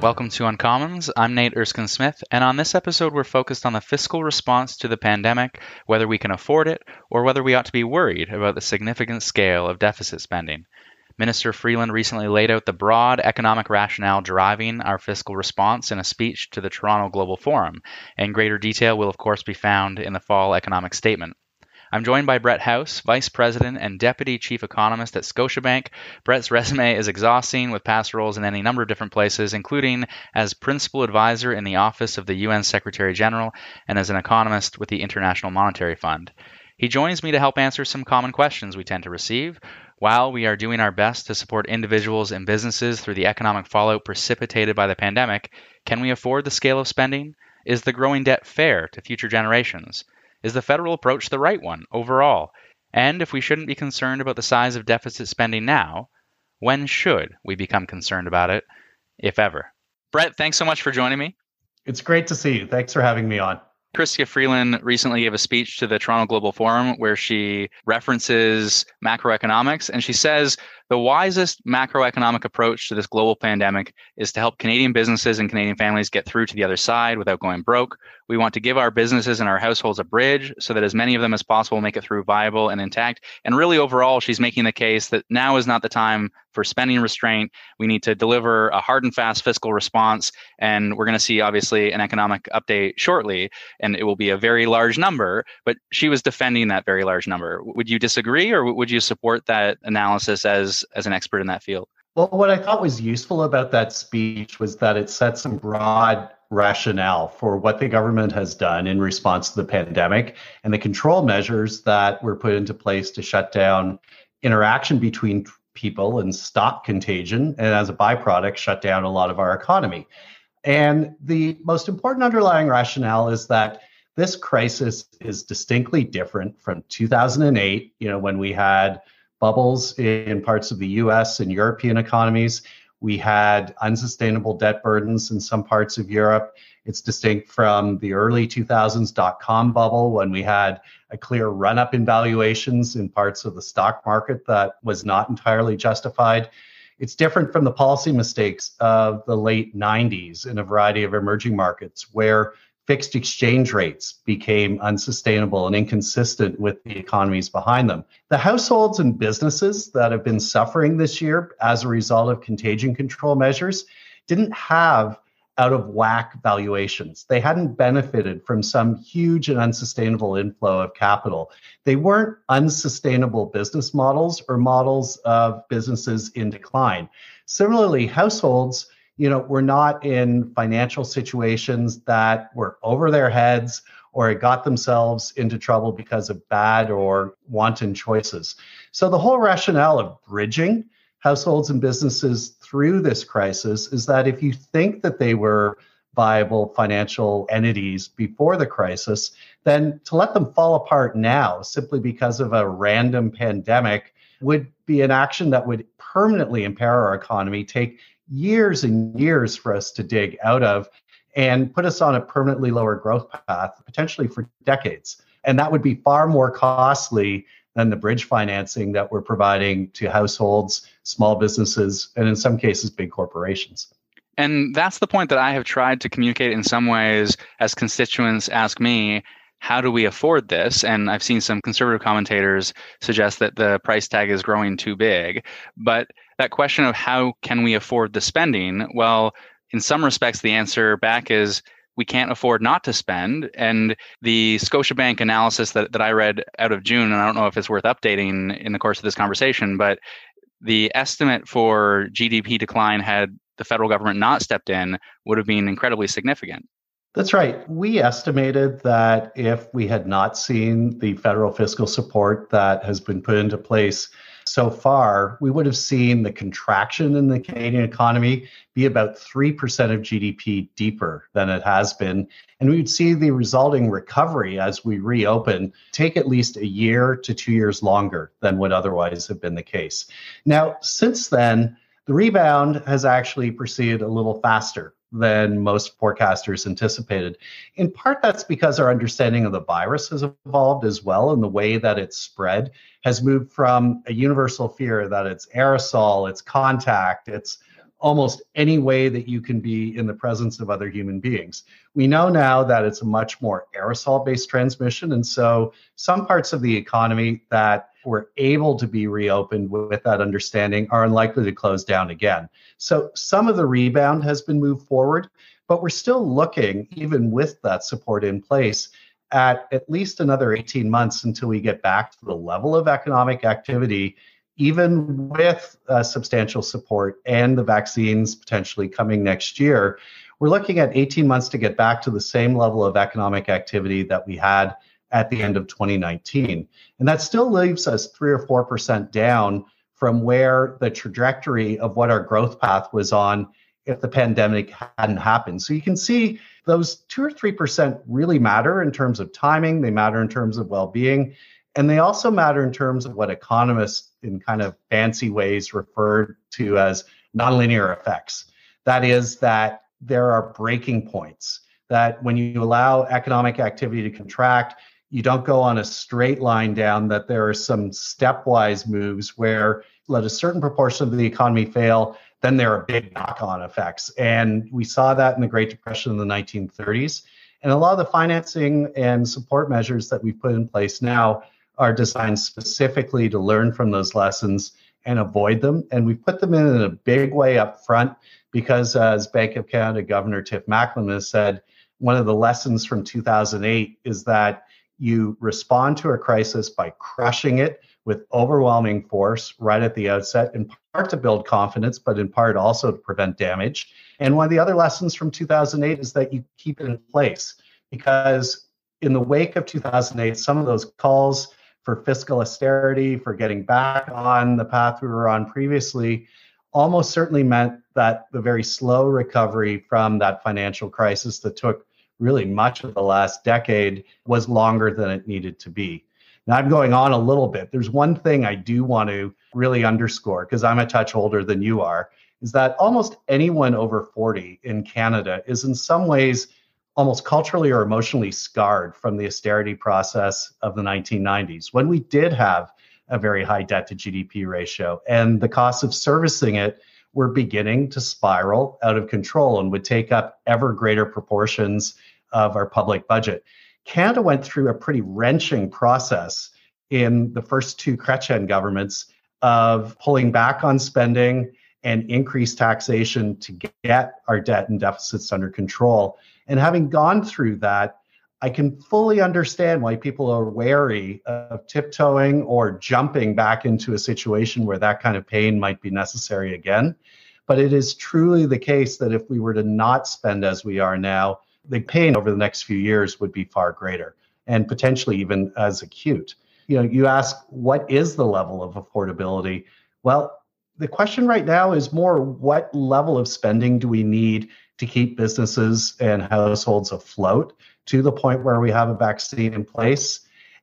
Welcome to Uncommons. I'm Nate Erskine Smith, and on this episode, we're focused on the fiscal response to the pandemic, whether we can afford it, or whether we ought to be worried about the significant scale of deficit spending. Minister Freeland recently laid out the broad economic rationale driving our fiscal response in a speech to the Toronto Global Forum, and greater detail will, of course, be found in the fall economic statement. I'm joined by Brett House, Vice President and Deputy Chief Economist at Scotiabank. Brett's resume is exhausting with past roles in any number of different places, including as Principal Advisor in the Office of the UN Secretary General and as an economist with the International Monetary Fund. He joins me to help answer some common questions we tend to receive. While we are doing our best to support individuals and businesses through the economic fallout precipitated by the pandemic, can we afford the scale of spending? Is the growing debt fair to future generations? Is the federal approach the right one overall? And if we shouldn't be concerned about the size of deficit spending now, when should we become concerned about it, if ever? Brett, thanks so much for joining me. It's great to see you. Thanks for having me on. Chrystia Freeland recently gave a speech to the Toronto Global Forum where she references macroeconomics and she says the wisest macroeconomic approach to this global pandemic is to help Canadian businesses and Canadian families get through to the other side without going broke. We want to give our businesses and our households a bridge so that as many of them as possible make it through viable and intact. And really, overall, she's making the case that now is not the time for spending restraint. We need to deliver a hard and fast fiscal response. And we're going to see, obviously, an economic update shortly, and it will be a very large number. But she was defending that very large number. Would you disagree, or would you support that analysis as as an expert in that field? Well, what I thought was useful about that speech was that it set some broad rationale for what the government has done in response to the pandemic and the control measures that were put into place to shut down interaction between people and stop contagion, and as a byproduct, shut down a lot of our economy. And the most important underlying rationale is that this crisis is distinctly different from 2008, you know, when we had bubbles in parts of the US and European economies. We had unsustainable debt burdens in some parts of Europe. It's distinct from the early 2000s dot com bubble when we had a clear run up in valuations in parts of the stock market that was not entirely justified. It's different from the policy mistakes of the late 90s in a variety of emerging markets where fixed exchange rates became unsustainable and inconsistent with the economies behind them. The households and businesses that have been suffering this year as a result of contagion control measures didn't have out of whack valuations. They hadn't benefited from some huge and unsustainable inflow of capital. They weren't unsustainable business models or models of businesses in decline. Similarly, households you know, were not in financial situations that were over their heads or got themselves into trouble because of bad or wanton choices. So the whole rationale of bridging households and businesses through this crisis is that if you think that they were viable financial entities before the crisis, then to let them fall apart now simply because of a random pandemic would be an action that would permanently impair our economy, take years and years for us to dig out of and put us on a permanently lower growth path, potentially for decades. And that would be far more costly than the bridge financing that we're providing to households, small businesses, and in some cases, big corporations. And that's the point that I have tried to communicate in some ways as constituents ask me, how do we afford this? And I've seen some conservative commentators suggest that the price tag is growing too big. But that question of how can we afford the spending? Well, in some respects, the answer back is we can't afford not to spend. And the Scotiabank analysis that, that I read out of June, and I don't know if it's worth updating in the course of this conversation, but the estimate for GDP decline had the federal government not stepped in would have been incredibly significant. That's right. We estimated that if we had not seen the federal fiscal support that has been put into place so far, we would have seen the contraction in the Canadian economy be about 3% of GDP deeper than it has been. And we would see the resulting recovery as we reopen take at least a year to two years longer than would otherwise have been the case. Now, since then, the rebound has actually proceeded a little faster than most forecasters anticipated. In part, that's because our understanding of the virus has evolved as well, and the way that it's spread has moved from a universal fear that it's aerosol, it's contact, it's almost any way that you can be in the presence of other human beings. We know now that it's a much more aerosol based transmission. And so some parts of the economy that were able to be reopened with that understanding are unlikely to close down again. So some of the rebound has been moved forward, but we're still looking, even with that support in place, at at least another 18 months until we get back to the level of economic activity even with uh, substantial support and the vaccines potentially coming next year, we're looking at 18 months to get back to the same level of economic activity that we had at the end of 2019. And that still leaves us three or 4% down from where the trajectory of what our growth path was on if the pandemic hadn't happened. So you can see those two or 3% really matter in terms of timing, they matter in terms of well being. And they also matter in terms of what economists, in kind of fancy ways, refer to as nonlinear effects. That is, that there are breaking points, that when you allow economic activity to contract, you don't go on a straight line down, that there are some stepwise moves where let a certain proportion of the economy fail, then there are big knock on effects. And we saw that in the Great Depression in the 1930s. And a lot of the financing and support measures that we've put in place now are designed specifically to learn from those lessons and avoid them. And we put them in in a big way up front because, as Bank of Canada Governor Tiff Macklem has said, one of the lessons from 2008 is that you respond to a crisis by crushing it with overwhelming force right at the outset, in part to build confidence, but in part also to prevent damage. And one of the other lessons from 2008 is that you keep it in place because in the wake of 2008, some of those calls for fiscal austerity, for getting back on the path we were on previously, almost certainly meant that the very slow recovery from that financial crisis that took really much of the last decade was longer than it needed to be. Now, I'm going on a little bit. There's one thing I do want to really underscore because I'm a touch older than you are is that almost anyone over 40 in Canada is in some ways almost culturally or emotionally scarred from the austerity process of the 1990s when we did have a very high debt to GDP ratio and the costs of servicing it were beginning to spiral out of control and would take up ever greater proportions of our public budget. Canada went through a pretty wrenching process in the first two Chrétien governments of pulling back on spending and increase taxation to get our debt and deficits under control. And having gone through that, I can fully understand why people are wary of tiptoeing or jumping back into a situation where that kind of pain might be necessary again. But it is truly the case that if we were to not spend as we are now, the pain over the next few years would be far greater and potentially even as acute. You know, you ask what is the level of affordability? Well, the question right now is more what level of spending do we need to keep businesses and households afloat to the point where we have a vaccine in place.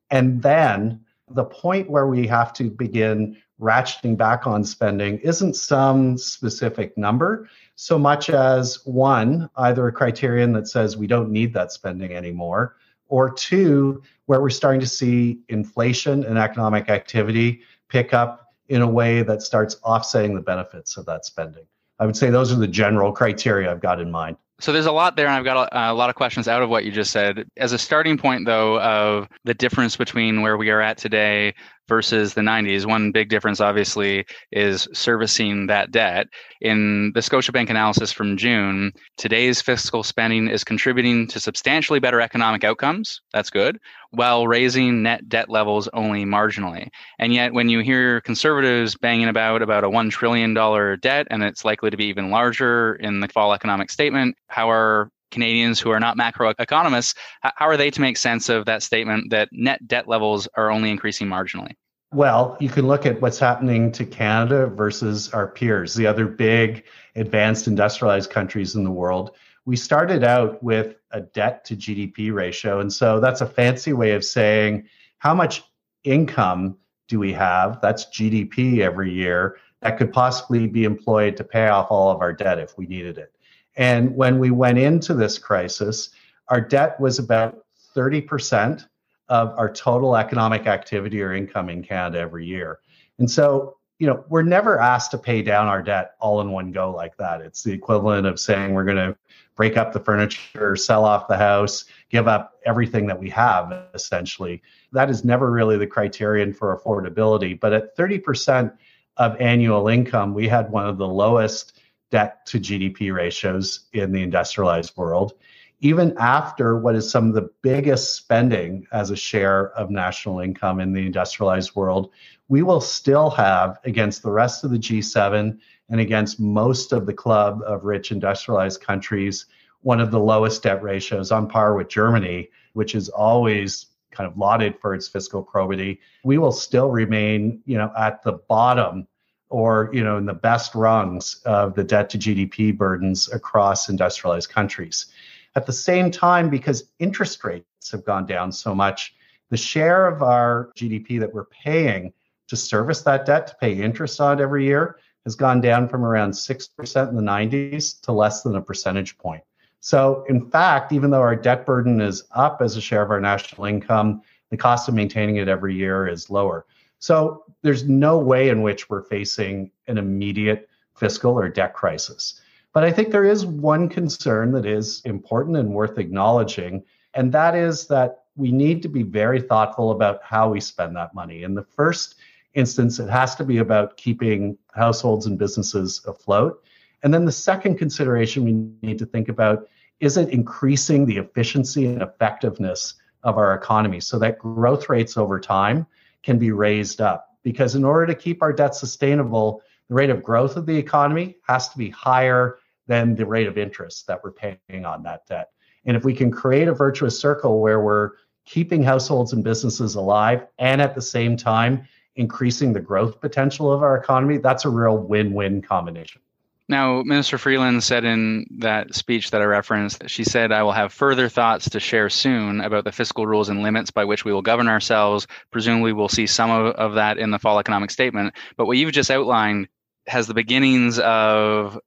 And then the point where we have to begin ratcheting back on spending isn't some specific number so much as one, either a criterion that says we don't need that spending anymore, or two, where we're starting to see inflation and economic activity pick up in a way that starts offsetting the benefits of that spending. I would say those are the general criteria I've got in mind. So there's a lot there, and I've got a, a, lot of questions out of what you just said. As a starting point, though, of the difference between where we are at today versus the 90s, one big difference, obviously, is servicing that debt. In the Scotiabank analysis from June, today's fiscal spending is contributing to substantially better economic outcomes. That's good, while raising net debt levels only marginally. And yet, when you hear conservatives banging about about a $1 trillion debt, and it's likely to be even larger in the fall economic statement, how are Canadians who are not macroeconomists, how are they to make sense of that statement that net debt levels are only increasing marginally? Well, you can look at what's happening to Canada versus our peers, the other big advanced industrialized countries in the world. We started out with a debt to GDP ratio. And so that's a fancy way of saying how much income do we have? That's GDP every year that could possibly be employed to pay off all of our debt if we needed it. And when we went into this crisis, our debt was about 30% of our total economic activity or income in Canada every year. And so you know, we're never asked to pay down our debt all in one go like that. It's the equivalent of saying we're going to break up the furniture, sell off the house, give up everything that we have, essentially. That is never really the criterion for affordability. But at 30% of annual income, we had one of the lowest debt to GDP ratios in the industrialized world. Even after what is some of the biggest spending as a share of national income in the industrialized world, we will still have against the rest of the G7 and against most of the club of rich industrialized countries one of the lowest debt ratios on par with Germany, which is always kind of lauded for its fiscal probity. We will still remain, you know, at the bottom or, you know, in the best rungs of the debt to GDP burdens across industrialized countries. At the same time, because interest rates have gone down so much, the share of our GDP that we're paying to service that debt, to pay interest on every year, has gone down from around 6% in the 90s to less than a percentage point. So, in fact, even though our debt burden is up as a share of our national income, the cost of maintaining it every year is lower. So, there's no way in which we're facing an immediate fiscal or debt crisis. But I think there is one concern that is important and worth acknowledging, and that is that we need to be very thoughtful about how we spend that money. In the first instance, it has to be about keeping households and businesses afloat. And then the second consideration we need to think about is it increasing the efficiency and effectiveness of our economy so that growth rates over time can be raised up? Because in order to keep our debt sustainable, the rate of growth of the economy has to be higher than the rate of interest that we're paying on that debt. And if we can create a virtuous circle where we're keeping households and businesses alive and at the same time increasing the growth potential of our economy, that's a real win win combination. Now, Minister Freeland said in that speech that I referenced, she said, I will have further thoughts to share soon about the fiscal rules and limits by which we will govern ourselves. Presumably, we'll see some of, of that in the fall economic statement. But what you've just outlined has the beginnings of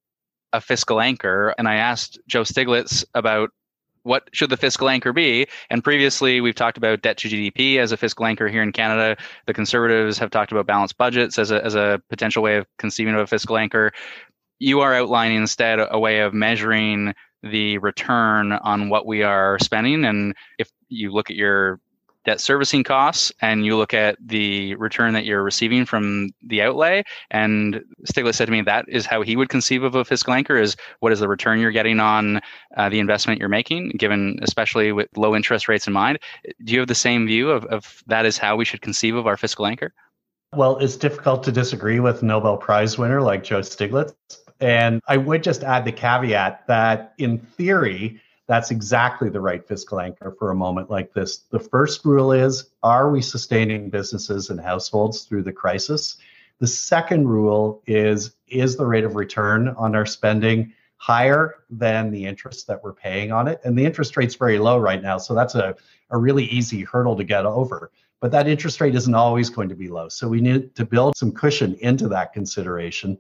a fiscal anchor. And I asked Joe Stiglitz about what should the fiscal anchor be? And previously, we've talked about debt to GDP as a fiscal anchor here in Canada. The Conservatives have talked about balanced budgets as a, as a potential way of conceiving of a fiscal anchor. You are outlining instead a way of measuring the return on what we are spending. And if you look at your debt servicing costs and you look at the return that you're receiving from the outlay and stiglitz said to me that is how he would conceive of a fiscal anchor is what is the return you're getting on uh, the investment you're making given especially with low interest rates in mind do you have the same view of, of that is how we should conceive of our fiscal anchor well it's difficult to disagree with nobel prize winner like joe stiglitz and i would just add the caveat that in theory that's exactly the right fiscal anchor for a moment like this. The first rule is Are we sustaining businesses and households through the crisis? The second rule is Is the rate of return on our spending higher than the interest that we're paying on it? And the interest rate's very low right now. So that's a, a really easy hurdle to get over. But that interest rate isn't always going to be low. So we need to build some cushion into that consideration.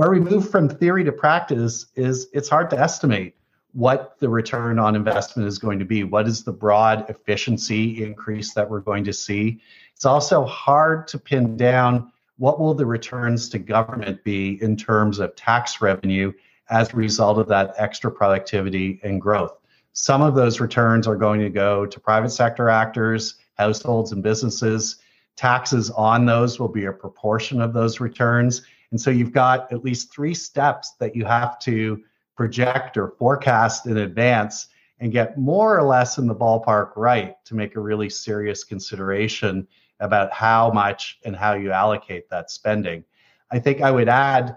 Where we move from theory to practice is it's hard to estimate what the return on investment is going to be. What is the broad efficiency increase that we're going to see? It's also hard to pin down what will the returns to government be in terms of tax revenue as a result of that extra productivity and growth. Some of those returns are going to go to private sector actors, households, and businesses. Taxes on those will be a proportion of those returns. And so you've got at least three steps that you have to project or forecast in advance and get more or less in the ballpark right to make a really serious consideration about how much and how you allocate that spending. I think I would add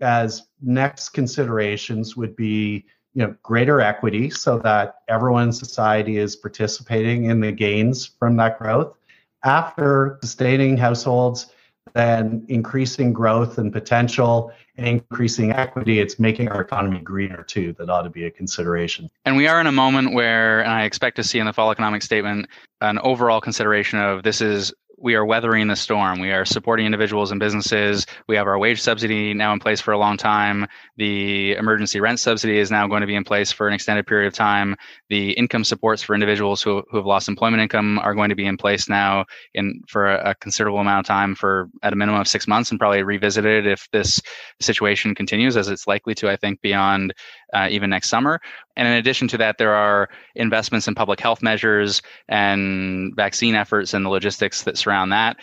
as next considerations would be you know greater equity so that everyone in society is participating in the gains from that growth after sustaining households then increasing growth and potential and increasing equity, it's making our economy greener too. That ought to be a consideration. And we are in a moment where, and I expect to see in the fall economic statement, an overall consideration of this is we are weathering the storm. We are supporting individuals and businesses. We have our wage subsidy now in place for a long time. The emergency rent subsidy is now going to be in place for an extended period of time. The income supports for individuals who, who have lost employment income are going to be in place now in for a, a considerable amount of time for at a minimum of six months and probably revisited if this situation continues as it's likely to, I think, beyond uh, even next summer. And in addition to that, there are investments in public health measures and vaccine efforts and the logistics that surround that.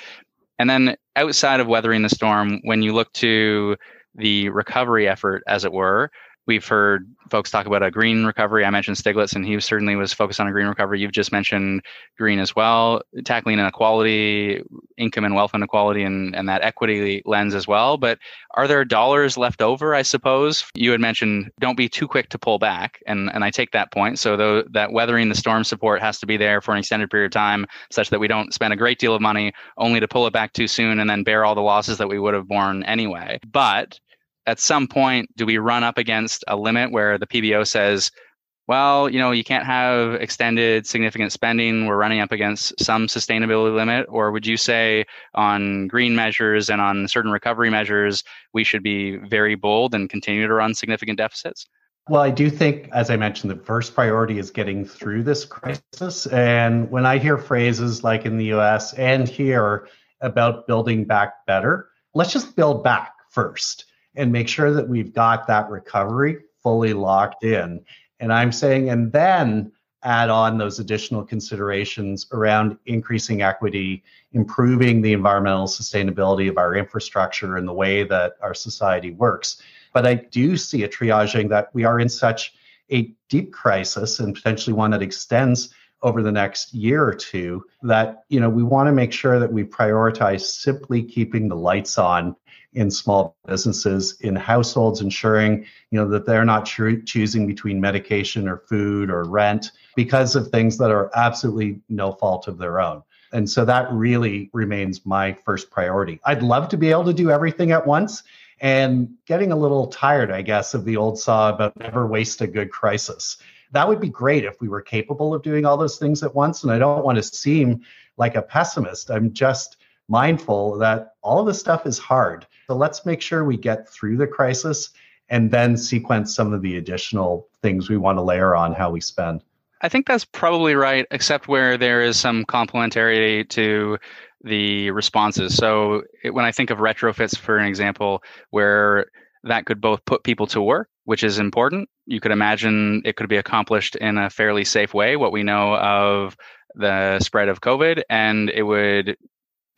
And then outside of weathering the storm, when you look to the recovery effort, as it were, we've heard folks talk about a green recovery. I mentioned Stiglitz, and he certainly was focused on a green recovery. You've just mentioned green as well, tackling inequality, income and wealth inequality, and, and that equity lens as well. But are there dollars left over, I suppose? You had mentioned don't be too quick to pull back, and, and I take that point. So though, that weathering the storm support has to be there for an extended period of time, such that we don't spend a great deal of money only to pull it back too soon and then bear all the losses that we would have borne anyway. But at some point do we run up against a limit where the PBO says, well, you know, you can't have extended significant spending. We're running up against some sustainability limit. Or would you say on green measures and on certain recovery measures, we should be very bold and continue to run significant deficits? Well, I do think, as I mentioned, the first priority is getting through this crisis. And when I hear phrases like in the US and here about building back better, let's just build back first and make sure that we've got that recovery fully locked in. And I'm saying, and then add on those additional considerations around increasing equity, improving the environmental sustainability of our infrastructure and the way that our society works. But I do see a triaging that we are in such a deep crisis and potentially one that extends over the next year or two that you know we want to make sure that we prioritize simply keeping the lights on in small businesses, in households, ensuring you know that they're not cho- choosing between medication or food or rent because of things that are absolutely no fault of their own. And so that really remains my first priority. I'd love to be able to do everything at once and getting a little tired, I guess, of the old saw about never waste a good crisis. That would be great if we were capable of doing all those things at once. And I don't want to seem like a pessimist. I'm just mindful that all this stuff is hard. So let's make sure we get through the crisis and then sequence some of the additional things we want to layer on how we spend. I think that's probably right, except where there is some complementarity to the responses. So it, when I think of retrofits, for an example, where that could both put people to work, which is important. You could imagine it could be accomplished in a fairly safe way, what we know of the spread of COVID, and it would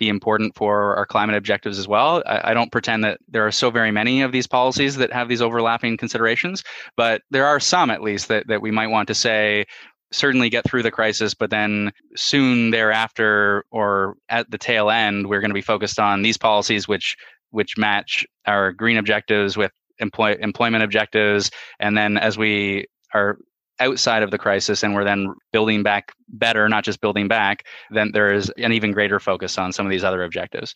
be important for our climate objectives as well. I, I, don't pretend that there are so very many of these policies that have these overlapping considerations, but there are some at least that, that we might want to say certainly get through the crisis, but then soon thereafter or at the tail end, we're going to be focused on these policies which which match our green objectives with employ, employment objectives. And then as we are outside of the crisis and we're then building back better, not just building back, then there is an even greater focus on some of these other objectives.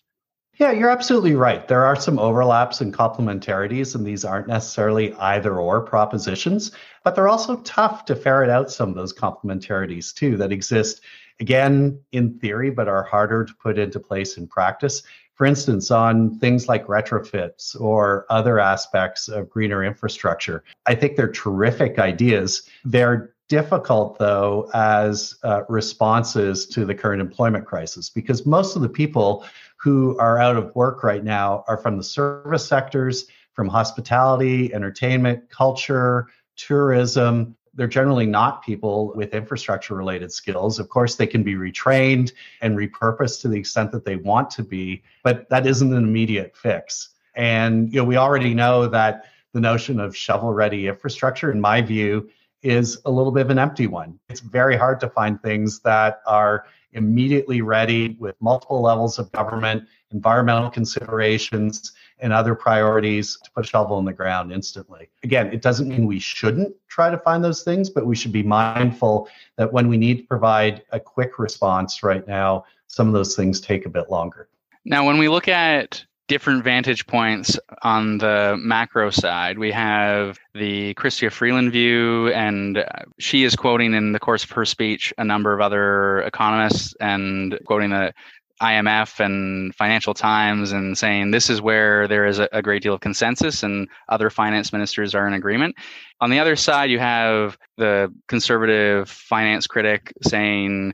Yeah, you're absolutely right. There are some overlaps and complementarities, and these aren't necessarily either or propositions, but they're also tough to ferret out some of those complementarities too that exist, again, in theory, but are harder to put into place in practice for instance, on things like retrofits or other aspects of greener infrastructure. I think they're terrific ideas. They're difficult, though, as uh, responses to the current employment crisis, because most of the people who are out of work right now are from the service sectors, from hospitality, entertainment, culture, tourism, they're generally not people with infrastructure related skills. Of course, they can be retrained and repurposed to the extent that they want to be, but that isn't an immediate fix. And you know, we already know that the notion of shovel ready infrastructure, in my view, is a little bit of an empty one. It's very hard to find things that are immediately ready with multiple levels of government, environmental considerations, and other priorities to put a shovel in the ground instantly. Again, it doesn't mean we shouldn't try to find those things, but we should be mindful that when we need to provide a quick response right now, some of those things take a bit longer. Now, when we look at different vantage points on the macro side. We have the Chrystia Freeland view, and uh, she is quoting in the course of her speech a number of other economists and quoting the IMF and Financial Times and saying this is where there is a, a, great deal of consensus and other finance ministers are in agreement. On the other side, you have the conservative finance critic saying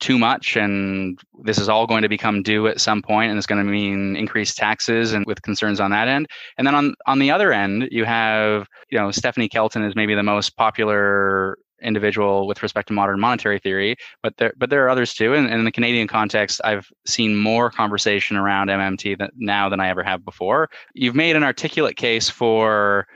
too much and this is all going to become due at some point and it's going to mean increased taxes and with concerns on that end and then on on the other end you have you know stephanie kelton is maybe the most popular individual with respect to modern monetary theory, but there but there are others too. And, and in the Canadian context, I've seen more conversation around MMT that now than I ever have before. You've made an articulate case for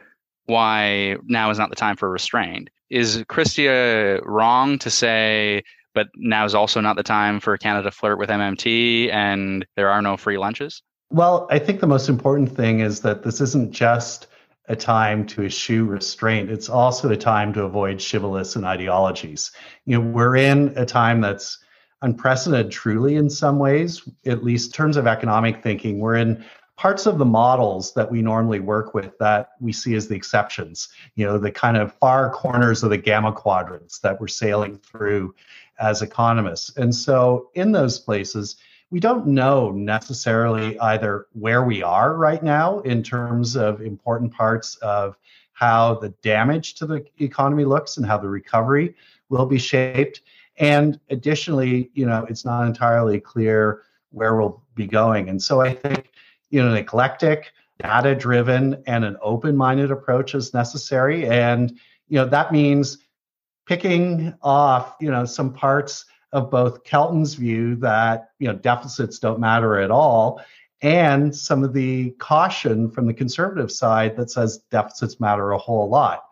why now is not the time for restraint. Is Chrystia wrong to say, but now is also not the time for Canada to flirt with MMT and there are no free lunches? Well, I think the most important thing is that this isn't just a time to eschew restraint. It's also a time to avoid shibboleths ideologies. You know, we're in a time that's unprecedented truly in some ways, at least in terms of economic thinking. We're in parts of the models that we normally work with that we see as the exceptions, you know, the kind of far corners of the gamma quadrants that we're sailing through as economists. And so in those places, we don't know necessarily either where we are right now in terms of important parts of how the damage to the economy looks and how the recovery will be shaped. And additionally, you know, it's not entirely clear where we'll be going. And so I think, you know, an eclectic, data driven, and an open minded approach is necessary. And, you know, that means picking off, you know, some parts of both Kelton's view that you know deficits don't matter at all and some of the caution from the conservative side that says deficits matter a whole lot.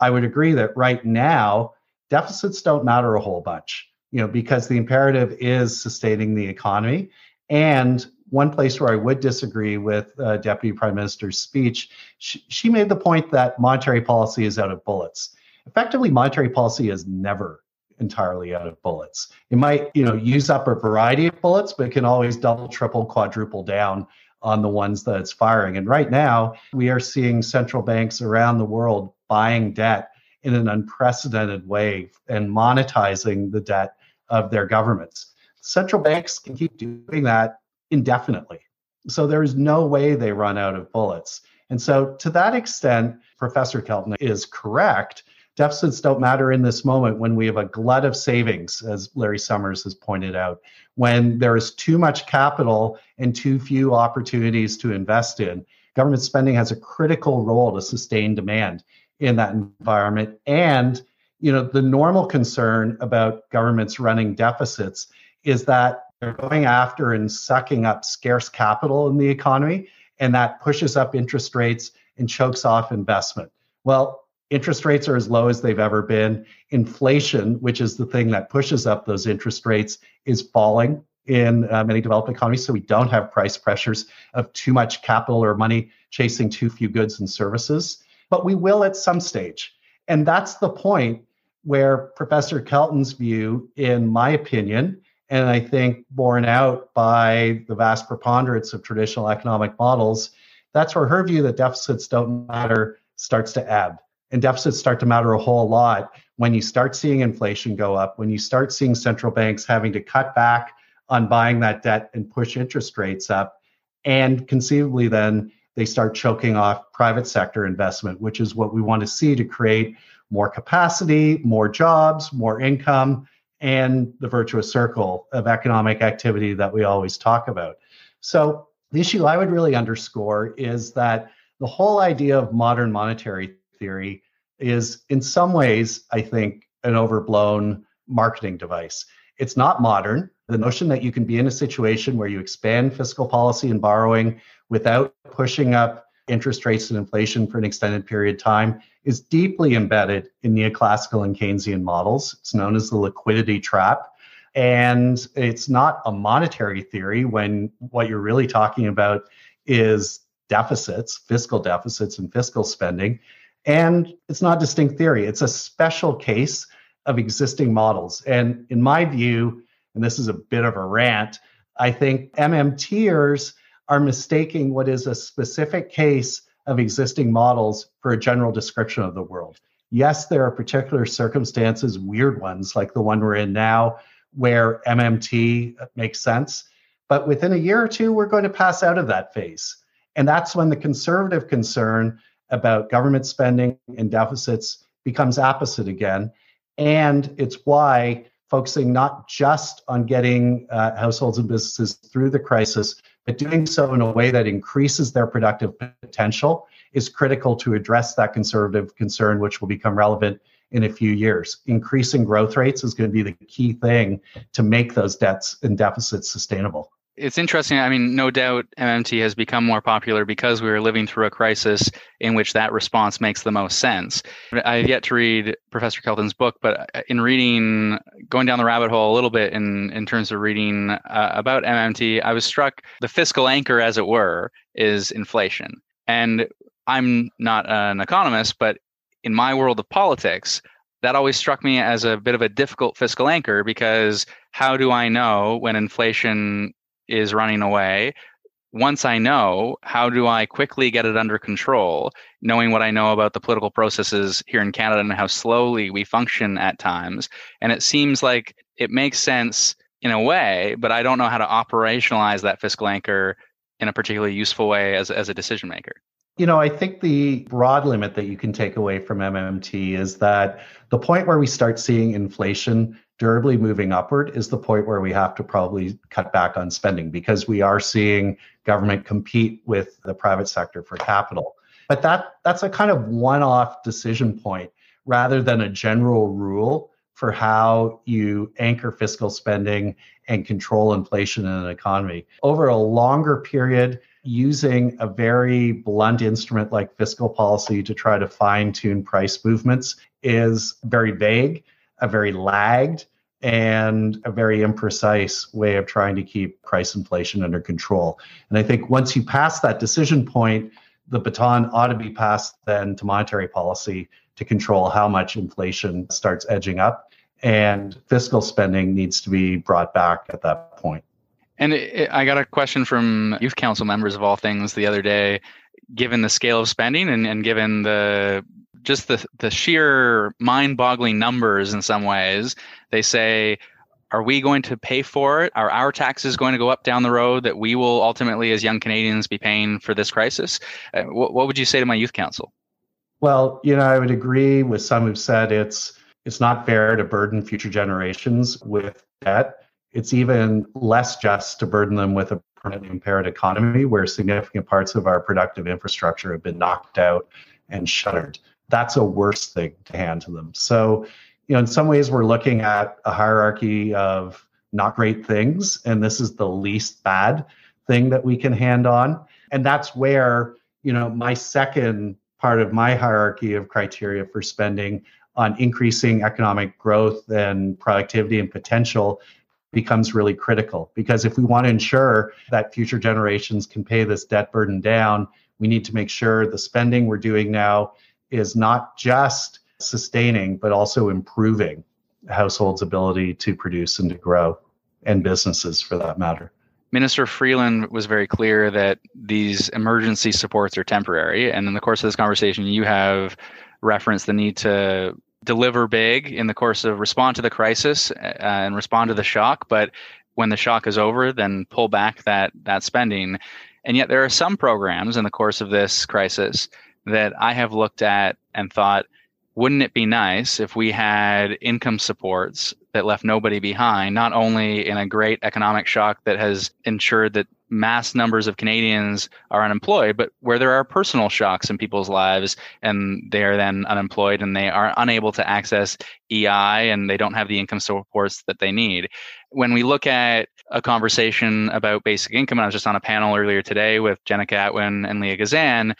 I would agree that right now deficits don't matter a whole bunch, you know, because the imperative is sustaining the economy. And one place where I would disagree with uh, Deputy Prime Minister's speech, she, she made the point that monetary policy is out of bullets. Effectively, monetary policy is never entirely out of bullets. It might, you know, use up a variety of bullets, but it can always double, triple, quadruple down on the ones that it's firing. And right now, we are seeing central banks around the world buying debt in an unprecedented way and monetizing the debt of their governments. Central banks can keep doing that indefinitely. So there's no way they run out of bullets. And so, to that extent, Professor Kelton is correct deficits don't matter in this moment when we have a glut of savings, as Larry Summers has pointed out, when there is too much capital and too few opportunities to invest in. Government spending has a critical role to sustain demand in that environment. And you know, the normal concern about governments running deficits is that they're going after and sucking up scarce capital in the economy, and that pushes up interest rates and chokes off investment. Well, interest rates are as low as they've ever been. Inflation, which is the thing that pushes up those interest rates, is falling in uh, many developed economies. So we don't have price pressures of too much capital or money chasing too few goods and services. But we will at some stage. And that's the point where Professor Kelton's view, in my opinion, and I think borne out by the vast preponderance of traditional economic models, that's where her view that deficits don't matter starts to ebb and deficits start to matter a whole lot when you start seeing inflation go up, when you start seeing central banks having to cut back on buying that debt and push interest rates up. And conceivably, then they start choking off private sector investment, which is what we want to see to create more capacity, more jobs, more income, and the virtuous circle of economic activity that we always talk about. So, the issue I would really underscore is that the whole idea of modern monetary theory is in some ways, I think, an overblown marketing device. It's not modern. The notion that you can be in a situation where you expand fiscal policy and borrowing without pushing up interest rates and inflation for an extended period of time is deeply embedded in neoclassical and Keynesian models. It's known as the liquidity trap. And it's not a monetary theory when what you're really talking about is deficits, fiscal deficits, and fiscal spending. And it's not distinct theory, it's a special case of existing models. And in my view, and this is a bit of a rant, I think MMTers are mistaking what is a specific case of existing models for a general description of the world. Yes, there are particular circumstances, weird ones like the one we're in now, where MMT makes sense. But within a year or two, we're going to pass out of that phase. And that's when the conservative concern about government spending and deficits becomes opposite again. And it's why focusing not just on getting uh, households and businesses through the crisis, but doing so in a way that increases their productive potential is critical to address that conservative concern, which will become relevant in a few years. Increasing growth rates is going to be the key thing to make those debts and deficits sustainable it's interesting. I mean, no doubt MMT has become more popular because we are living through a crisis in which that response makes the most sense. I have yet to read Professor Kelton's book, but in reading, going down the rabbit hole a little bit in, in terms of reading uh, about MMT, I was struck the fiscal anchor, as it were, is inflation. And I'm not an economist, but in my world of politics, that always struck me as a bit of a difficult fiscal anchor because how do I know when inflation is running away once I know, how do I quickly get it under control, knowing what I know about the political processes here in Canada and how slowly we function at times? And it seems like it makes sense in a way, but I don't know how to operationalize that fiscal anchor in a particularly useful way as, as a decision maker. You know, I think the broad limit that you can take away from MMT is that the point where we start seeing inflation durably moving upward is the point where we have to probably cut back on spending because we are seeing government compete with the private sector for capital. But that that's a kind of one-off decision point rather than a general rule for how you anchor fiscal spending and control inflation in an economy. Over a longer period, using a very blunt instrument like fiscal policy to try to fine tune price movements is very vague, a very lagged, and a very imprecise way of trying to keep price inflation under control. And I think once you pass that decision point, the baton ought to be passed then to monetary policy to control how much inflation starts edging up. And fiscal spending needs to be brought back at that point. And it, it, I got a question from youth council members of all things the other day. Given the scale of spending and, and given the just the the sheer mind-boggling numbers in some ways. They say, "Are we going to pay for it? Are our taxes going to go up down the road that we will ultimately, as young Canadians, be paying for this crisis?" Uh, what, what would you say to my youth council? Well, you know, I would agree with some who've said it's it's not fair to burden future generations with debt. It's even less just to burden them with a permanently impaired economy where significant parts of our productive infrastructure have been knocked out and shuttered that's a worse thing to hand to them. So, you know, in some ways, we're looking at a hierarchy of not great things, and this is the least bad thing that we can hand on. And that's where, you know, my second part of my hierarchy of criteria for spending on increasing economic growth and productivity and potential becomes really critical because if we want to ensure that future generations can pay this debt burden down, we need to make sure the spending we're doing now is not just sustaining, but also improving households' ability to produce and to grow, and businesses for that matter. Minister Freeland was very clear that these emergency supports are temporary. And in the course of this conversation, you have referenced the need to deliver big in the course of respond to the crisis uh, and respond to the shock. But when the shock is over, then pull back that that spending. And yet, there are some programs in the course of this crisis that I have looked at and thought, wouldn't it be nice if we had income supports that left nobody behind, not only in a great economic shock that has ensured that mass numbers of Canadians are unemployed, but where there are personal shocks in people's lives and they are then unemployed and they are unable to access EI and they don't have the income supports that they need. When we look at a conversation about basic income, and I was just on a panel earlier today with Jenica Atwin and Leah Gazan,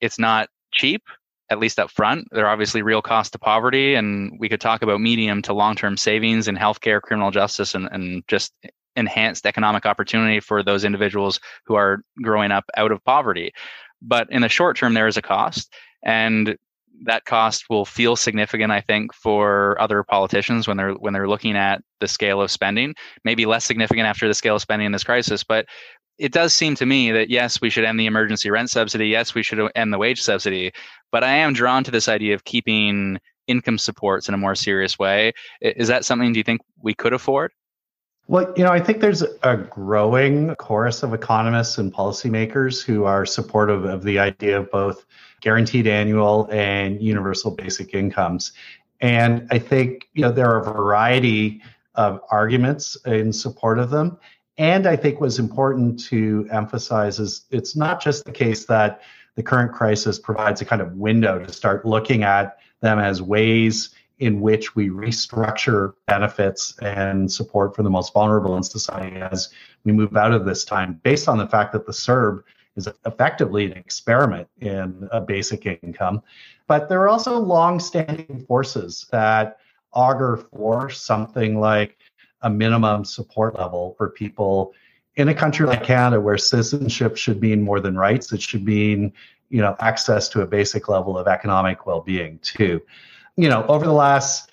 it's not cheap at least up front. There are obviously real costs to poverty, and we could talk about medium to long term savings in healthcare, criminal justice, and, and just enhanced economic opportunity for those individuals who are growing up out of poverty. But in the short term, there is a cost, and that cost will feel significant, I think, for other politicians when they're when they're looking at the scale of spending. Maybe less significant after the scale of spending in this crisis, but it does seem to me that yes, we should end the emergency rent subsidy. Yes, we should end the wage subsidy. But I am drawn to this idea of keeping income supports in a more serious way. Is that something do you think we could afford? Well, you know, I think there's a growing chorus of economists and policymakers who are supportive of the idea of both guaranteed annual and universal basic incomes. And I think, you know, there are a variety of arguments in support of them. And I think what's important to emphasize is it's not just the case that the current crisis provides a kind of window to start looking at them as ways in which we restructure benefits and support for the most vulnerable in society as we move out of this time, based on the fact that the CERB is effectively an experiment in a basic income. But there are also long-standing forces that augur for something like a minimum support level for people in a country like Canada where citizenship should mean more than rights. It should mean, you know, access to a basic level of economic well-being too you know, over the last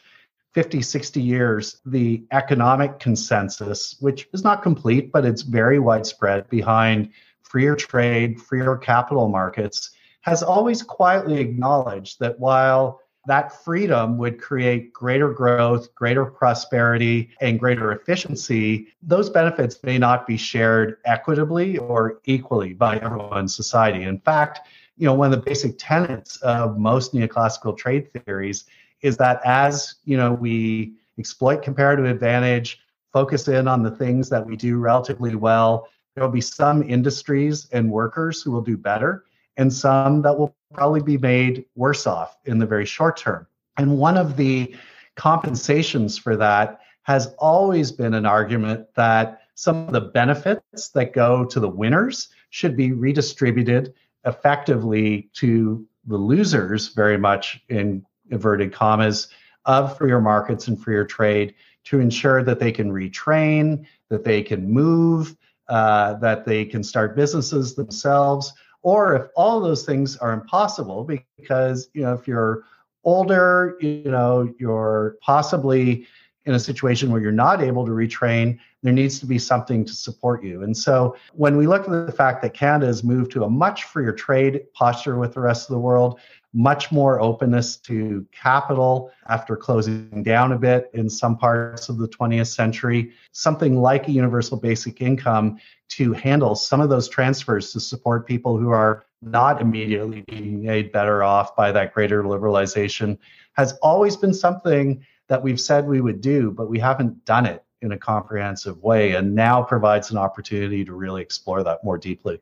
50, 60 years, the economic consensus, which is not complete, but it's very widespread behind freer trade, freer capital markets, has always quietly acknowledged that while that freedom would create greater growth, greater prosperity, and greater efficiency, those benefits may not be shared equitably or equally by everyone in society. In fact, you know, one of the basic tenets of most neoclassical trade theories is that as, you know, we exploit comparative advantage, focus in on the things that we do relatively well, there will be some industries and workers who will do better and some that will probably be made worse off in the very short term. And one of the compensations for that has always been an argument that some of the benefits that go to the winners should be redistributed effectively to the losers very much in inverted commas of freer markets and freer trade to ensure that they can retrain, that they can move, uh, that they can start businesses themselves, or if all those things are impossible because you know if you're older, you know you're possibly in a situation where you're not able to retrain, there needs to be something to support you. And so when we look at the fact that Canada has moved to a much freer trade posture with the rest of the world, much more openness to capital after closing down a bit in some parts of the 20th century, something like a universal basic income to handle some of those transfers to support people who are not immediately being made better off by that greater liberalization has always been something that we've said we would do, but we haven't done it in a comprehensive way, and now provides an opportunity to really explore that more deeply.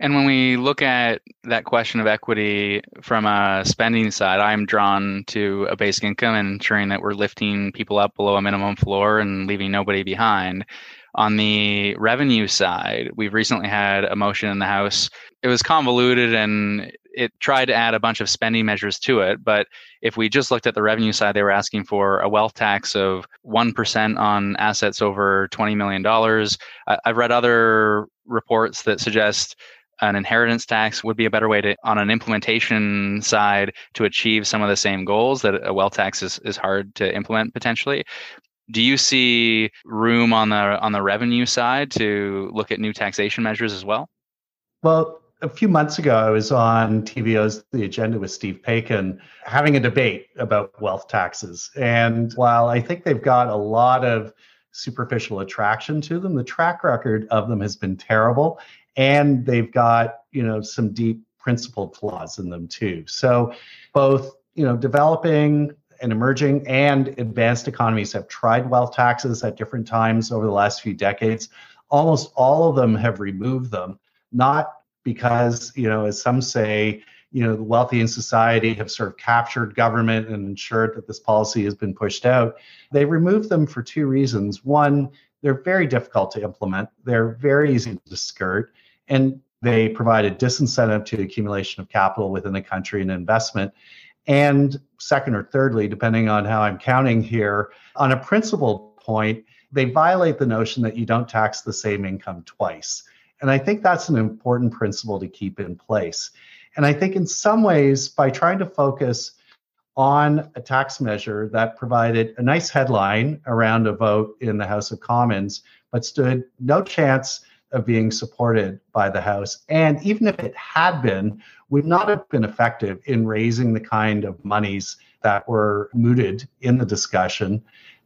And when we look at that question of equity from a spending side, I'm drawn to a basic income and ensuring that we're lifting people up below a minimum floor and leaving nobody behind. On the revenue side, we've recently had a motion in the House. It was convoluted and it tried to add a bunch of spending measures to it. But if we just looked at the revenue side, they were asking for a wealth tax of 1% on assets over $20 million. I've read other reports that suggest an inheritance tax would be a better way to on an implementation side to achieve some of the same goals that a wealth tax is, is hard to implement potentially do you see room on the on the revenue side to look at new taxation measures as well well a few months ago i was on tvo's the agenda with steve paikin having a debate about wealth taxes and while i think they've got a lot of superficial attraction to them the track record of them has been terrible and they've got you know some deep principled flaws in them too. So both you know developing and emerging and advanced economies have tried wealth taxes at different times over the last few decades. Almost all of them have removed them, not because you know as some say you know the wealthy in society have sort of captured government and ensured that this policy has been pushed out they removed them for two reasons one they're very difficult to implement they're very easy to skirt and they provide a disincentive to accumulation of capital within the country and investment. And second or thirdly, depending on how I'm counting here, on a principle point, they violate the notion that you don't tax the same income twice. And I think that's an important principle to keep in place. And I think in some ways, by trying to focus on a tax measure that provided a nice headline around a vote in the House of Commons, but stood no chance of being supported by the House. And even if it had been, would not have been effective in raising the kind of monies that were mooted in the discussion.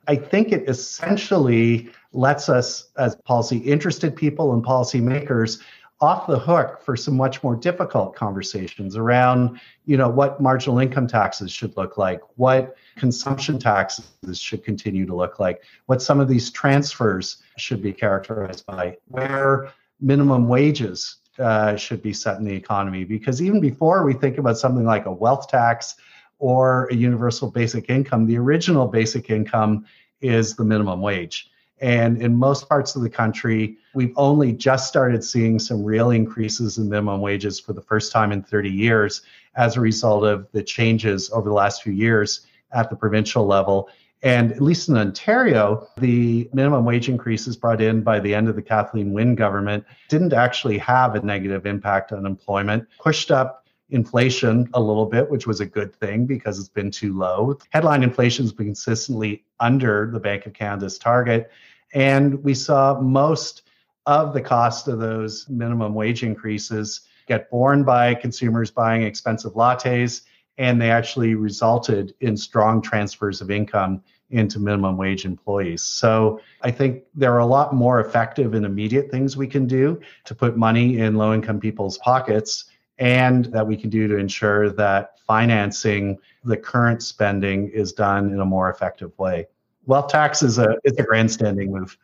I think it essentially lets us, as policy interested people and policymakers, off the hook for some much more difficult conversations around you know what marginal income taxes should look like what consumption taxes should continue to look like what some of these transfers should be characterized by where minimum wages uh, should be set in the economy. Because even before we think about something like a wealth tax or a universal basic income the original basic income is the minimum wage and in most parts of the country, we've only just started seeing some real increases in minimum wages for the first time in 30 years as a result of the changes over the last few years at the provincial level. And at least in Ontario, the minimum wage increases brought in by the end of the Kathleen Wynne government didn't actually have a negative impact on employment, pushed up inflation a little bit, which was a good thing because it's been too low. Headline inflation has been consistently under the Bank of Canada's target. And we saw most of the cost of those minimum wage increases get borne by consumers buying expensive lattes, and they actually resulted in strong transfers of income into minimum wage employees. So I think there are a lot more effective and immediate things we can do to put money in low income people's pockets and that we can do to ensure that financing the current spending is done in a more effective way. Wealth tax is a it's a grandstanding move.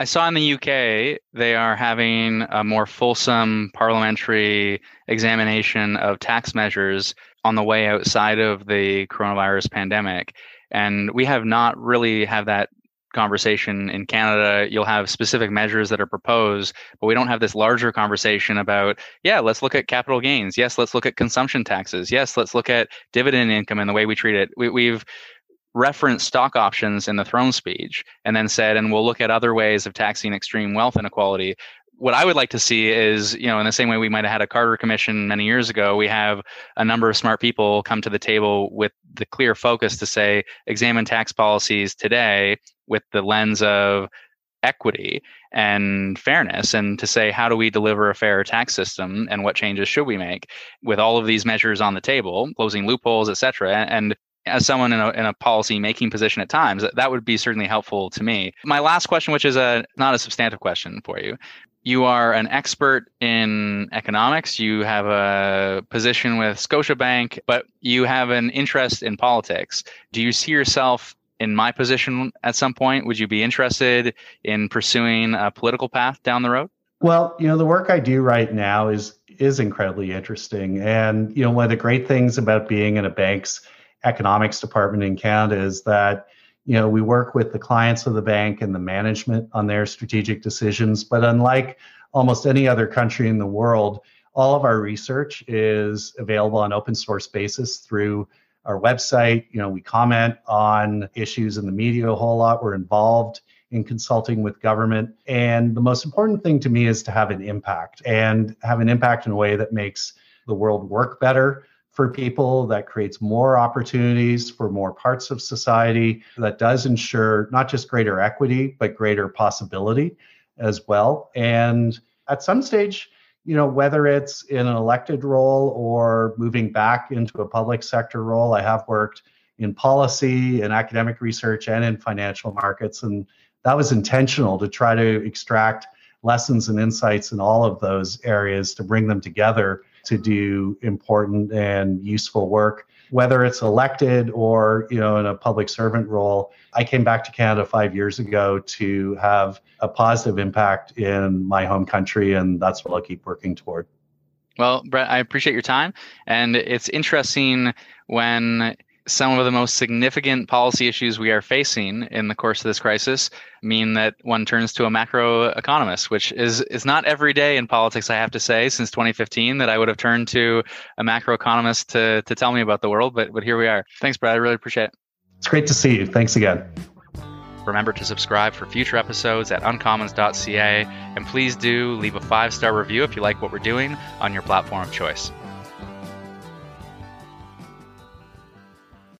I saw in the UK they are having a more fulsome parliamentary examination of tax measures on the way outside of the coronavirus pandemic. And we have not really have that conversation in Canada, you'll have specific measures that are proposed, but we don't have this larger conversation about, yeah, let's look at capital gains. Yes, let's look at consumption taxes. Yes, let's look at dividend income and the way we treat it. We, we've referenced stock options in the throne speech and then said, and we'll look at other ways of taxing extreme wealth inequality what I would like to see is, you know, in the same way we might have had a Carter Commission many years ago, we have a number of smart people come to the table with the clear focus to say, examine tax policies today with the lens of equity and fairness and to say how do we deliver a fair tax system and what changes should we make? With all of these measures on the table closing loopholes etc and as someone in a, in a policy making position at times that would be certainly helpful to me. My last question which is a not a substantive question for you you are an expert in economics. You have a position with Scotiabank, but you have an interest in politics. Do you see yourself in my position at some point? Would you be interested in pursuing a political path down the road? Well, you know, the work I do right now is is incredibly interesting. And, you know, one of the great things about being in a bank's economics department in Canada is that you know, we work with the clients of the bank and the management on their strategic decisions. But unlike almost any other country in the world, all of our research is available on open source basis through our website. You know, we comment on issues in the media a whole lot. We're involved in consulting with government. And the most important thing to me is to have an impact and have an impact in a way that makes the world work better for people, that creates more opportunities for more parts of society, that does ensure not just greater equity, but greater possibility as well. And at some stage, you know, whether it's in an elected role or moving back into a public sector role, I have worked in policy and academic research and in financial markets. And that was intentional to try to extract lessons and insights in all of those areas to bring them together to do important and useful work whether it's elected or you know in a public servant role. I came back to canada five years ago to have a positive impact in my home country and that's what i'll keep working toward. Well brett i appreciate your time and it's interesting when some of the most significant policy issues we are facing in the course of this crisis mean that one turns to a macroeconomist, which is is not every day in politics. I have to say, since 2015, that I would have turned to a macroeconomist to to tell me about the world. But but here we are. Thanks, Brad. I really appreciate it. It's great to see you. Thanks again. Remember to subscribe for future episodes at uncommons.ca, and please do leave a five star review if you like what we're doing on your platform of choice.